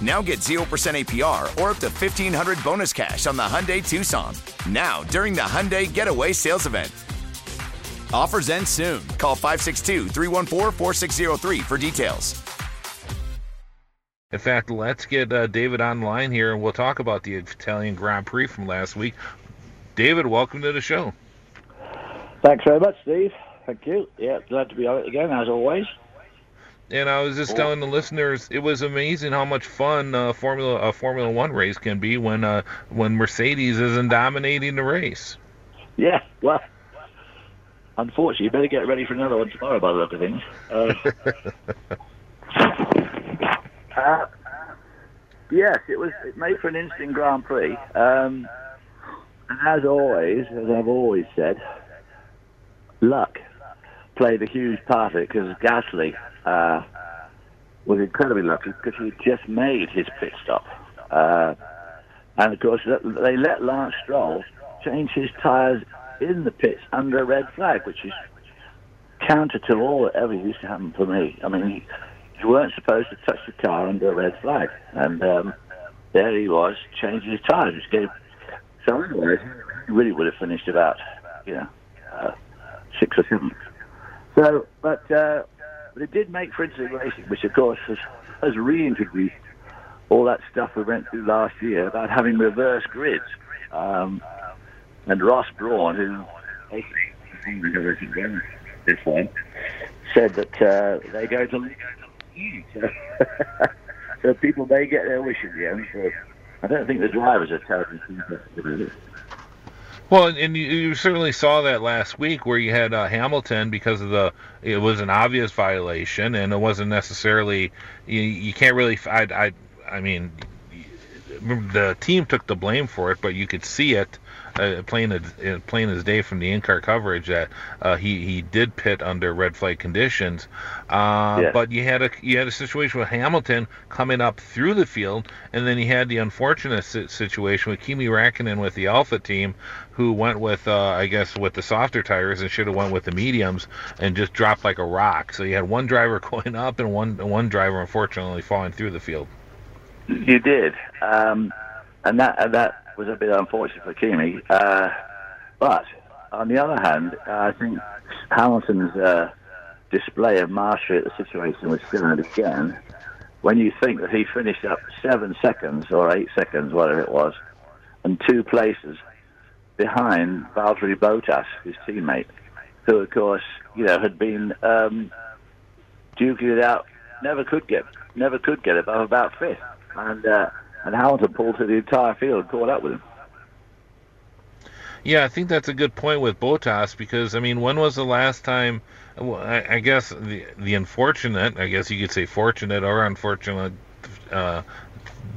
Now get 0% APR or up to 1500 bonus cash on the Hyundai Tucson. Now, during the Hyundai Getaway Sales Event. Offers end soon. Call 562 314 4603 for details. In fact, let's get uh, David online here and we'll talk about the Italian Grand Prix from last week. David, welcome to the show. Thanks very much, Steve. Thank you. Yeah, glad to be on it again, as always. And I was just telling the listeners, it was amazing how much fun uh, Formula a Formula One race can be when uh, when Mercedes isn't dominating the race. Yeah, well, unfortunately, you better get ready for another one tomorrow by the look of things. Uh, uh, yes, it was. It made for an interesting Grand Prix. Um, and as always, as I've always said, luck played a huge part of it because Gasly uh, was incredibly lucky because he just made his pit stop. Uh, and of course, they let Lance Stroll change his tyres in the pits under a red flag, which is counter to all that ever used to happen for me. I mean, you weren't supposed to touch the car under a red flag. And um, there he was, changing his tyres, which gave. So, anyway, he really would have finished about, you know, uh, six or seven. So, but uh, but it did make interesting racing, which of course has, has reintroduced all that stuff we went through last year about having reverse grids. Um, and Ross Brawn, who this one, said that uh, they go to so people may get their wish in the end. So I don't think the drivers are terribly interested in it. Well, and you, you, certainly saw that last week where you had uh, Hamilton because of the it was an obvious violation and it wasn't necessarily you, you can't really I, I I mean the team took the blame for it, but you could see it uh, plain as uh, plain as day from the in-car coverage that uh, he he did pit under red flag conditions. Uh, yeah. But you had a you had a situation with Hamilton coming up through the field, and then you had the unfortunate situation with Kimi Räikkönen with the Alfa team, who went with uh, I guess with the softer tires and should have went with the mediums and just dropped like a rock. So you had one driver going up and one one driver unfortunately falling through the field. You did, um, and that and that was a bit unfortunate for Kimi. Uh, but on the other hand, I think Hamilton's uh, display of mastery at the situation was and again. When you think that he finished up seven seconds or eight seconds, whatever it was, and two places behind Valtteri Bottas, his teammate, who of course you know had been um, duking it out, never could get never could get above about fifth, and uh, and pulled through the entire field and caught up with him. Yeah, I think that's a good point with Bottas because I mean, when was the last time? Well, I, I guess the the unfortunate, I guess you could say fortunate or unfortunate, uh,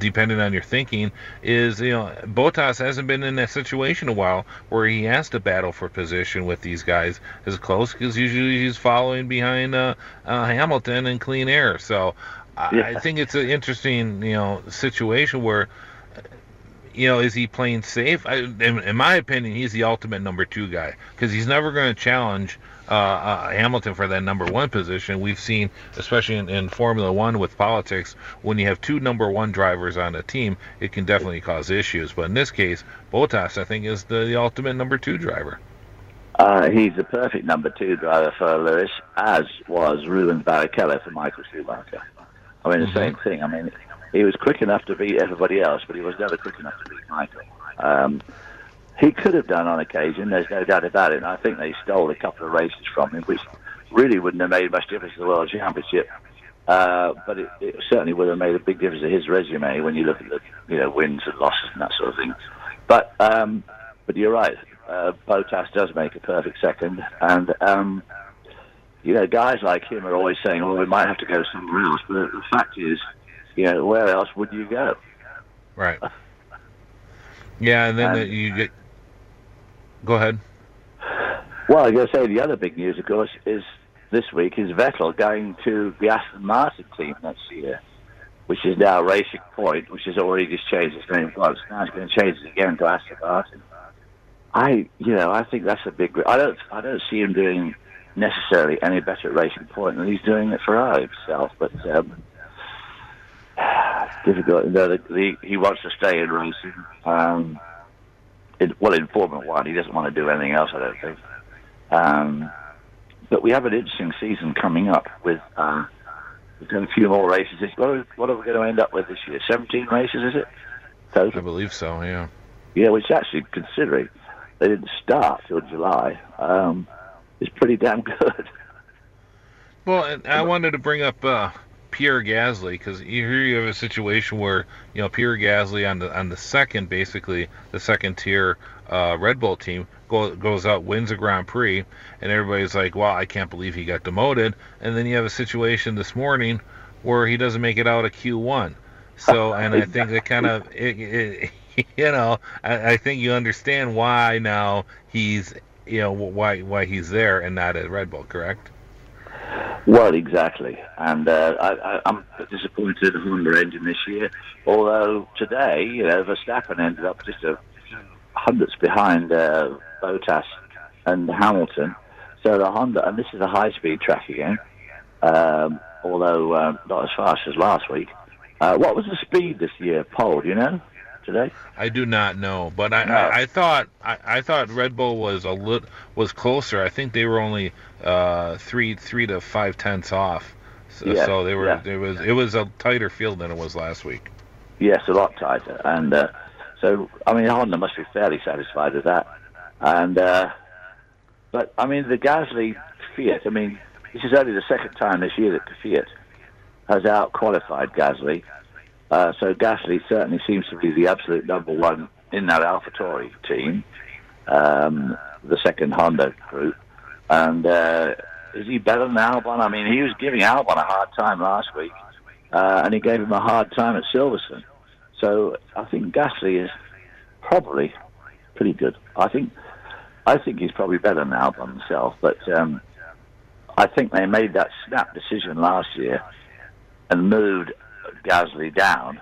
depending on your thinking, is you know Bottas hasn't been in that situation a while where he has to battle for position with these guys as close because usually he's following behind uh, uh, Hamilton in clean air. So yeah. I think it's an interesting, you know, situation where you know, is he playing safe? I, in, in my opinion, he's the ultimate number two guy because he's never going to challenge uh, uh, Hamilton for that number one position. We've seen, especially in, in, Formula One with politics, when you have two number one drivers on a team, it can definitely cause issues. But in this case, Bottas, I think, is the, the ultimate number two driver. Uh, he's the perfect number two driver for Lewis, as was Rubens Barrichello for Michael Schumacher. I mean, the mm-hmm. same thing. I mean, he was quick enough to beat everybody else, but he was never quick enough to beat Michael. Um, he could have done on occasion, there's no doubt about it. And I think they stole a couple of races from him, which really wouldn't have made much difference to the World Championship. Uh, but it, it, certainly would have made a big difference to his resume when you look at the you know wins and losses and that sort of thing. But um, but you're right uh, Bottas does make a perfect second, and um, you know, guys like him are always saying, "Oh, we might have to go somewhere else." But the fact is, you know, where else would you go? Right. Yeah, and then and, the, you get. Go ahead. Well, I got to say the other big news, of course, is this week is Vettel going to the Aston Martin team next year, which is now Racing Point, which has already just changed its name once. Now it's going to change it again to Aston Martin. I, you know, I think that's a big. I don't, I don't see him doing necessarily any better at Racing Point than he's doing at Ferrari himself. But um, it's difficult. You know, the, the, he wants to stay in racing. Um, it, well, in Formula One, he doesn't want to do anything else. I don't think. Um, but we have an interesting season coming up with. Uh, we've got a few more races. What are, what are we going to end up with this year? Seventeen races, is it? Total? I believe so. Yeah. Yeah, which actually, considering they didn't start till July. Um, it's pretty damn good. Well, I wanted to bring up uh, Pierre Gasly because here you have a situation where you know Pierre Gasly on the on the second, basically the second tier uh, Red Bull team go, goes out, wins a Grand Prix, and everybody's like, "Wow, I can't believe he got demoted." And then you have a situation this morning where he doesn't make it out of Q1. So, and I think that kind of it, it, you know, I, I think you understand why now he's, you know, why why he's there and not at Red Bull, correct? Well, exactly, and uh, I, I'm disappointed in Honda engine this year. Although today, you know, Verstappen ended up just a hundredths behind uh, Bottas and Hamilton. So the Honda, and this is a high-speed track again, um, although uh, not as fast as last week. Uh, what was the speed this year, Paul? Do you know? Today? I do not know, but I, no. I, I, thought I, I, thought Red Bull was a lit, was closer. I think they were only uh, three three to five tenths off. So, yeah, so they were yeah. it was it was a tighter field than it was last week. Yes, a lot tighter, and uh, so I mean Honda must be fairly satisfied with that. And uh, but I mean the Gasly Kvyat. I mean this is only the second time this year that Kvyat has out qualified Gasly uh, so Gasly certainly seems to be the absolute number one in that AlphaTauri team, um, the second Honda group. And uh, is he better than Albon? I mean, he was giving Albon a hard time last week, uh, and he gave him a hard time at Silverstone. So I think Gasly is probably pretty good. I think I think he's probably better than Albon himself, but um, I think they made that snap decision last year and moved Gasly down,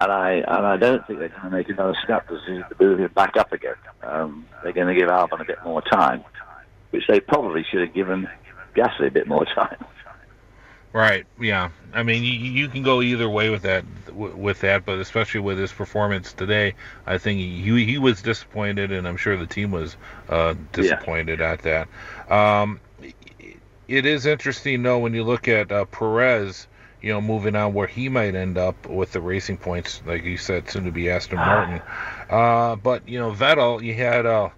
and I and I don't think they're going to make another snap to move him back up again. Um, they're going to give Albon a bit more time, which they probably should have given Gasly a bit more time. Right. Yeah. I mean, you, you can go either way with that. With that, but especially with his performance today, I think he he was disappointed, and I'm sure the team was uh, disappointed yeah. at that. Um, it is interesting, though, when you look at uh, Perez you know, moving on where he might end up with the racing points, like you said, soon to be Aston Martin. Uh, but you know, Vettel, you had uh,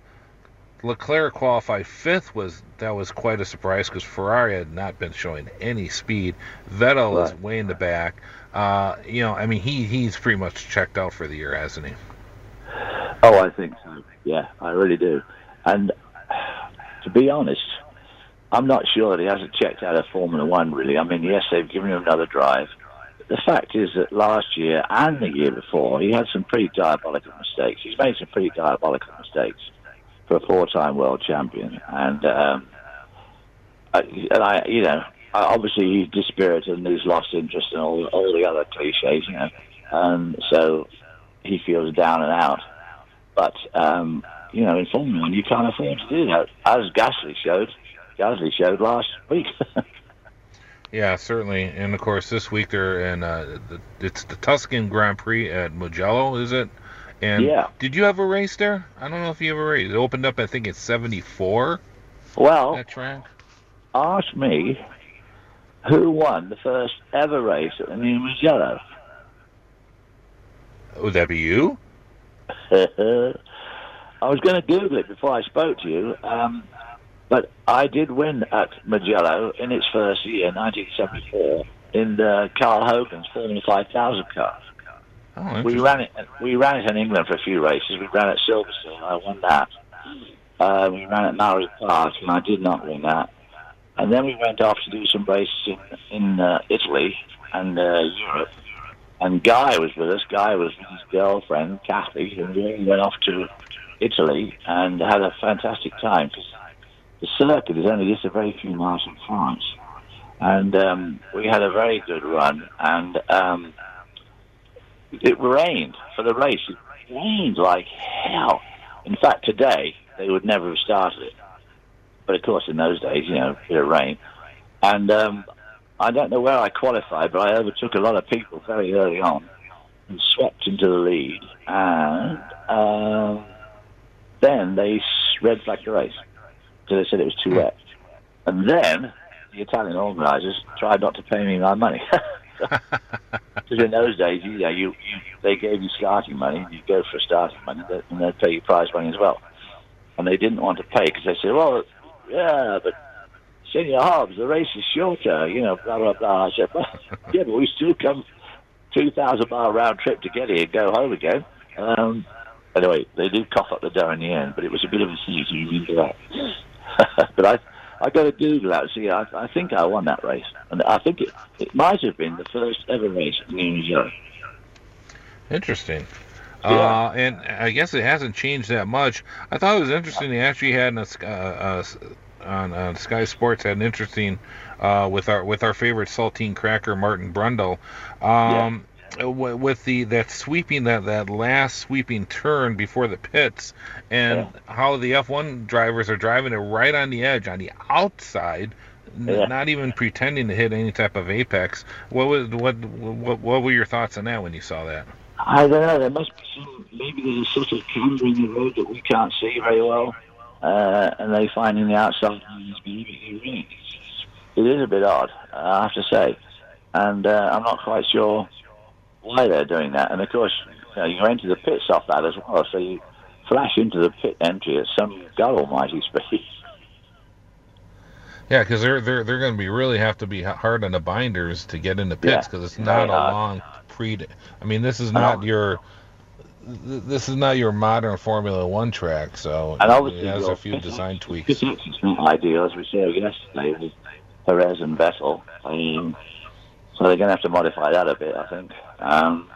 Leclerc qualify fifth was that was quite a surprise because Ferrari had not been showing any speed. Vettel right. is way in the back. Uh, you know, I mean, he he's pretty much checked out for the year, hasn't he? Oh, I think so. Yeah, I really do. And to be honest, I'm not sure that he hasn't checked out of Formula One, really. I mean, yes, they've given him another drive. The fact is that last year and the year before, he had some pretty diabolical mistakes. He's made some pretty diabolical mistakes for a four-time world champion. And, um, I, and I, you know, obviously he's dispirited and he's lost interest in all, all the other cliches, you know. And so he feels down and out. But um, you know, in Formula One, you can't afford to do that, as Gasly showed. Gasly showed last week. Yeah, certainly. And of course, this week they're in. Uh, the, it's the Tuscan Grand Prix at Mugello, is it? And Yeah. did you have a race there? I don't know if you ever raced. It opened up, I think, at 74. well, That track. ask me who won the first ever race at the New Mugello. Would that be you? I was going to Google it before I spoke to you, um, but I did win at Mugello in its first year, 1974, in the Carl Hogan's Formula 5000 car. Oh, We ran it. We ran it in England for a few races. We ran at Silverstone. And I won that. Uh, we ran at Mallory Park, and I did not win that. And then we went off to do some races in, in uh, Italy and uh, Europe. And Guy was with us. Guy was with his girlfriend, Kathy, and we went off to Italy and had a fantastic time because the circuit is only just a very few miles from France. And um, we had a very good run. And um, it rained for the race. It rained like hell. In fact, today they would never have started it. But of course, in those days, you know, a bit of rain. And um, I don't know where I qualified, but I overtook a lot of people very early on and swept into the lead. And um, then they red flagged the race because they said it was too wet. And then the Italian organisers tried not to pay me my money. Because in those days, you know, you, you they gave you starting money, you go for starting money, and they'd pay you prize money as well. And they didn't want to pay because they said, well, yeah, but Senior Hobbs, the race is shorter, you know, blah, blah, blah. I said, well, yeah, but we still come 2,000 mile round trip to get here and go home again. Um, anyway, they did cough up the dough in the end, but it was a bit of a that. but I, I got to Google that. See, I, I think I won that race, and I think it, it might have been the first ever race in New Zealand. Interesting. Yeah. Uh, and I guess it hasn't changed that much. I thought it was interesting. They actually had a, uh, uh, on uh, Sky Sports had an interesting uh, with our with our favorite saltine cracker Martin Brundle. Um, w- With the that sweeping that that last sweeping turn before the pits, and how the F1 drivers are driving it right on the edge on the outside, n- Yeah. not even pretending to hit any type of apex. What was what what, what were your thoughts on that when you saw that? I don't know. There must be some. Maybe there's a sort of camber in the road that we can't see very well, uh, and they find in the outside it is. It is a bit odd, I have to say, and uh, I'm not quite sure why they're doing that. And of course, you, know, you enter the pits off that as well, so you flash into the pit entry at some god almighty speed. Yeah, because they're they're they're going to be really have to be hard on the binders to get into pits Yeah, because it's very not a hard. long pre. I mean, this is not know. your this is not your modern Formula One track, so And obviously, it has a few design tweaks. is not ideal, as we said yesterday Perez and Vettel. Um, so they're going to have to modify that a bit, I think. Um,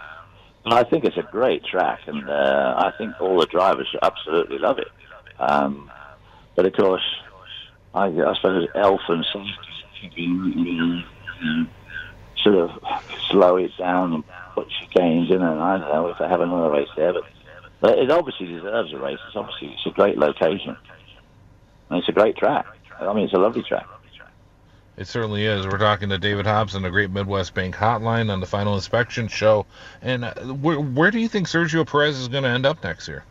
but I think it's a great track, and uh, I think all the drivers absolutely love it. Um, but of course, I, I suppose Elf and some sort of slow it down and put chicanes in, and I don't know if they have another race there, but. But it obviously deserves a race. It's obviously it's a great location, and it's a great track. I mean, it's a lovely track. It certainly is. We're talking to David Hobbs on the Great Midwest Bank Hotline on the Final Inspection Show. And uh, where where do you think Sergio Perez is going to end up next year?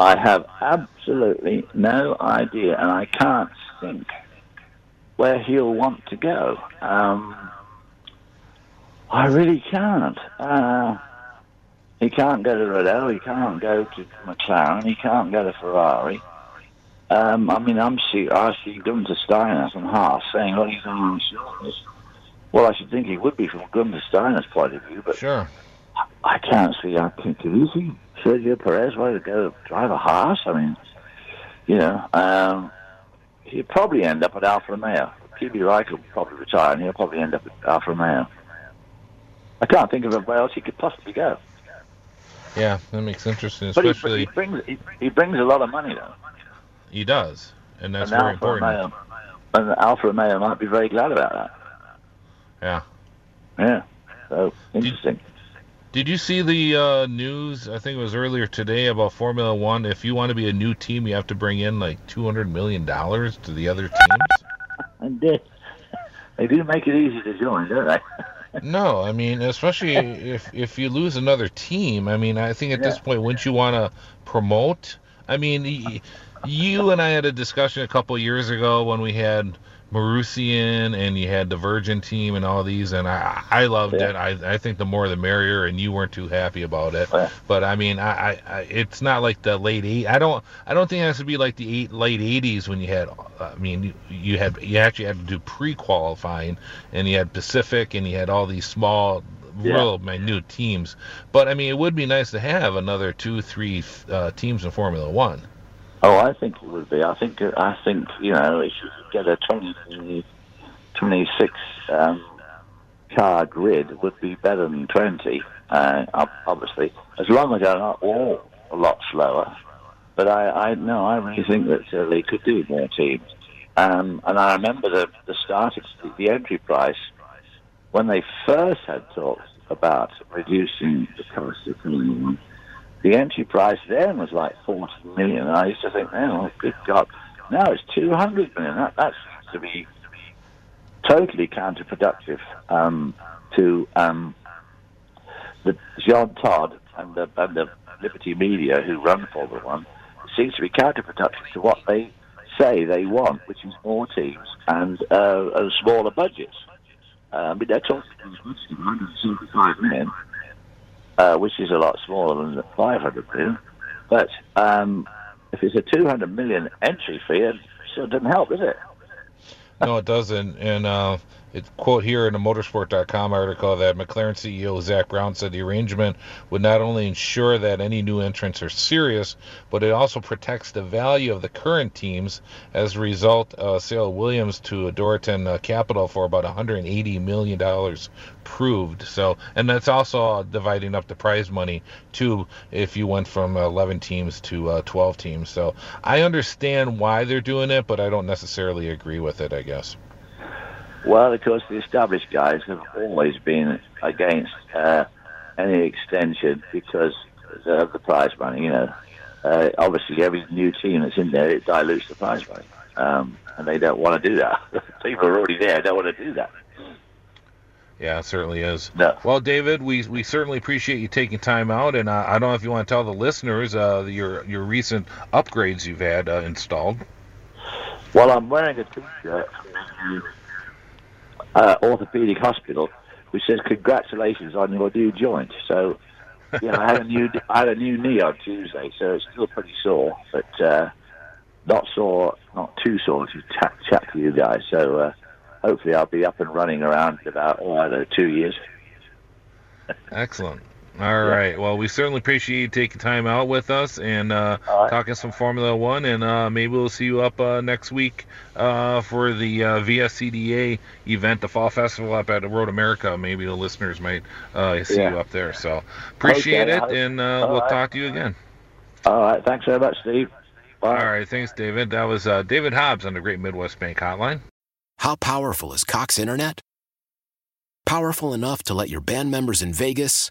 I have absolutely no idea, and I can't think where he'll want to go. Um, I really can't. Uh, he can't go to Renault. He can't go to McLaren. He can't go to Ferrari. Um, I mean, I'm see, I see Gunther Steiner from Haas saying, "Oh, he's on shortlist." Well, I should think he would be from Gunther Steiner's point of view, but Sure. I can't see how can you see Sergio Perez want to go drive a Haas? I mean, you know, um, he'd probably end up at Alfa Romeo. Kimi Räikkönen will probably retire, and he'll probably end up at Alfa Romeo. I can't think of where else he could possibly go. Yeah, that makes interesting, But he, especially he brings he, he brings a lot of money though, he does, and that's very Alfa important. Romeo, and Alfa Romeo might be very glad about that. Yeah. Yeah, so interesting. Did you see the uh, news? I think it was earlier today about Formula One. If you want to be a new team, you have to bring in like two hundred million dollars to the other teams. And they do make it easy to join, don't they? no, I mean, especially if if you lose another team. I mean, I think at this point, wouldn't you want to promote? I mean, you and I had a discussion a couple years ago when we had Marusian and you had the Virgin team and all these, and I I loved Yeah. it. I I think the more the merrier, and you weren't too happy about it. Yeah. But I mean, I, I, it's not like the late eight. I don't I don't think it has to be like the eight late '80s when you had. I mean, you, you had you actually had to do pre-qualifying, and you had Pacific, and you had all these small, Yeah. real minute teams. But I mean, it would be nice to have another two, three uh, teams in Formula One. Oh, I think it would be. I think I think you know if you get a 20, 26 um, car grid would be better than twenty. Uh, obviously, as long as they're not all a lot slower. But I, I no, I really think that uh, they could do more teams. Um, and I remember the the starting the entry price when they first had talks about reducing the cost of Formula One the entry price then was like 40 million. And I used to think, oh, good God. Now it's 200 million. That, that seems to be totally counterproductive um, to um, the Jean Todt and the, and the Liberty Media who run Formula One. It seems to be counterproductive to what they say they want, which is more teams and, uh, and smaller budgets. Uh, I mean, they're talking about 175 million uh, which is a lot smaller than the 500 million. But um, if it's a 200 million entry fee, it sure doesn't help, does it? No, it doesn't. And uh, quote here in the motorsport.com article that McLaren CEO Zak Brown said the arrangement would not only ensure that any new entrants are serious, but it also protects the value of the current teams. As a result, uh, sale of Williams to Dorilton uh, Capital for about 180 million dollars proved. So, and that's also dividing up the prize money too. If you went from 11 teams to uh, 12 teams, so I understand why they're doing it, but I don't necessarily agree with it. I guess. Well, of course, the established guys have always been against uh, any extension because of the prize money. You know, uh, obviously, every new team that's in there it dilutes the prize money, um, and they don't want to do that. People are already there; don't want to do that. Yeah, it certainly is. No. Well, David, we we certainly appreciate you taking time out, and uh, I don't know if you want to tell the listeners uh, your your recent upgrades you've had uh, installed. Well, I'm wearing a T-shirt uh, orthopedic hospital, which says "Congratulations on your new joint." So, you know, I had a new I had a new knee on Tuesday, so it's still pretty sore, but uh, not sore, not too sore to chat, chat to you guys. So, uh, hopefully, I'll be up and running around in about oh, I don't know two years. Excellent. All right. Well, we certainly appreciate you taking time out with us and uh, All right. talking some Formula One, and uh, maybe we'll see you up uh, next week uh, for the uh, VSCDA event, the Fall Festival up at Road America. Maybe the listeners might uh, see Yeah. you up there. So appreciate Okay, it, and uh, we'll right. talk to you again. All right, thanks very much, Steve. Bye. All right. Thanks, David. That was uh, David Hobbs on the Great Midwest Bank Hotline. How powerful is Cox Internet? Powerful enough to let your band members in Vegas,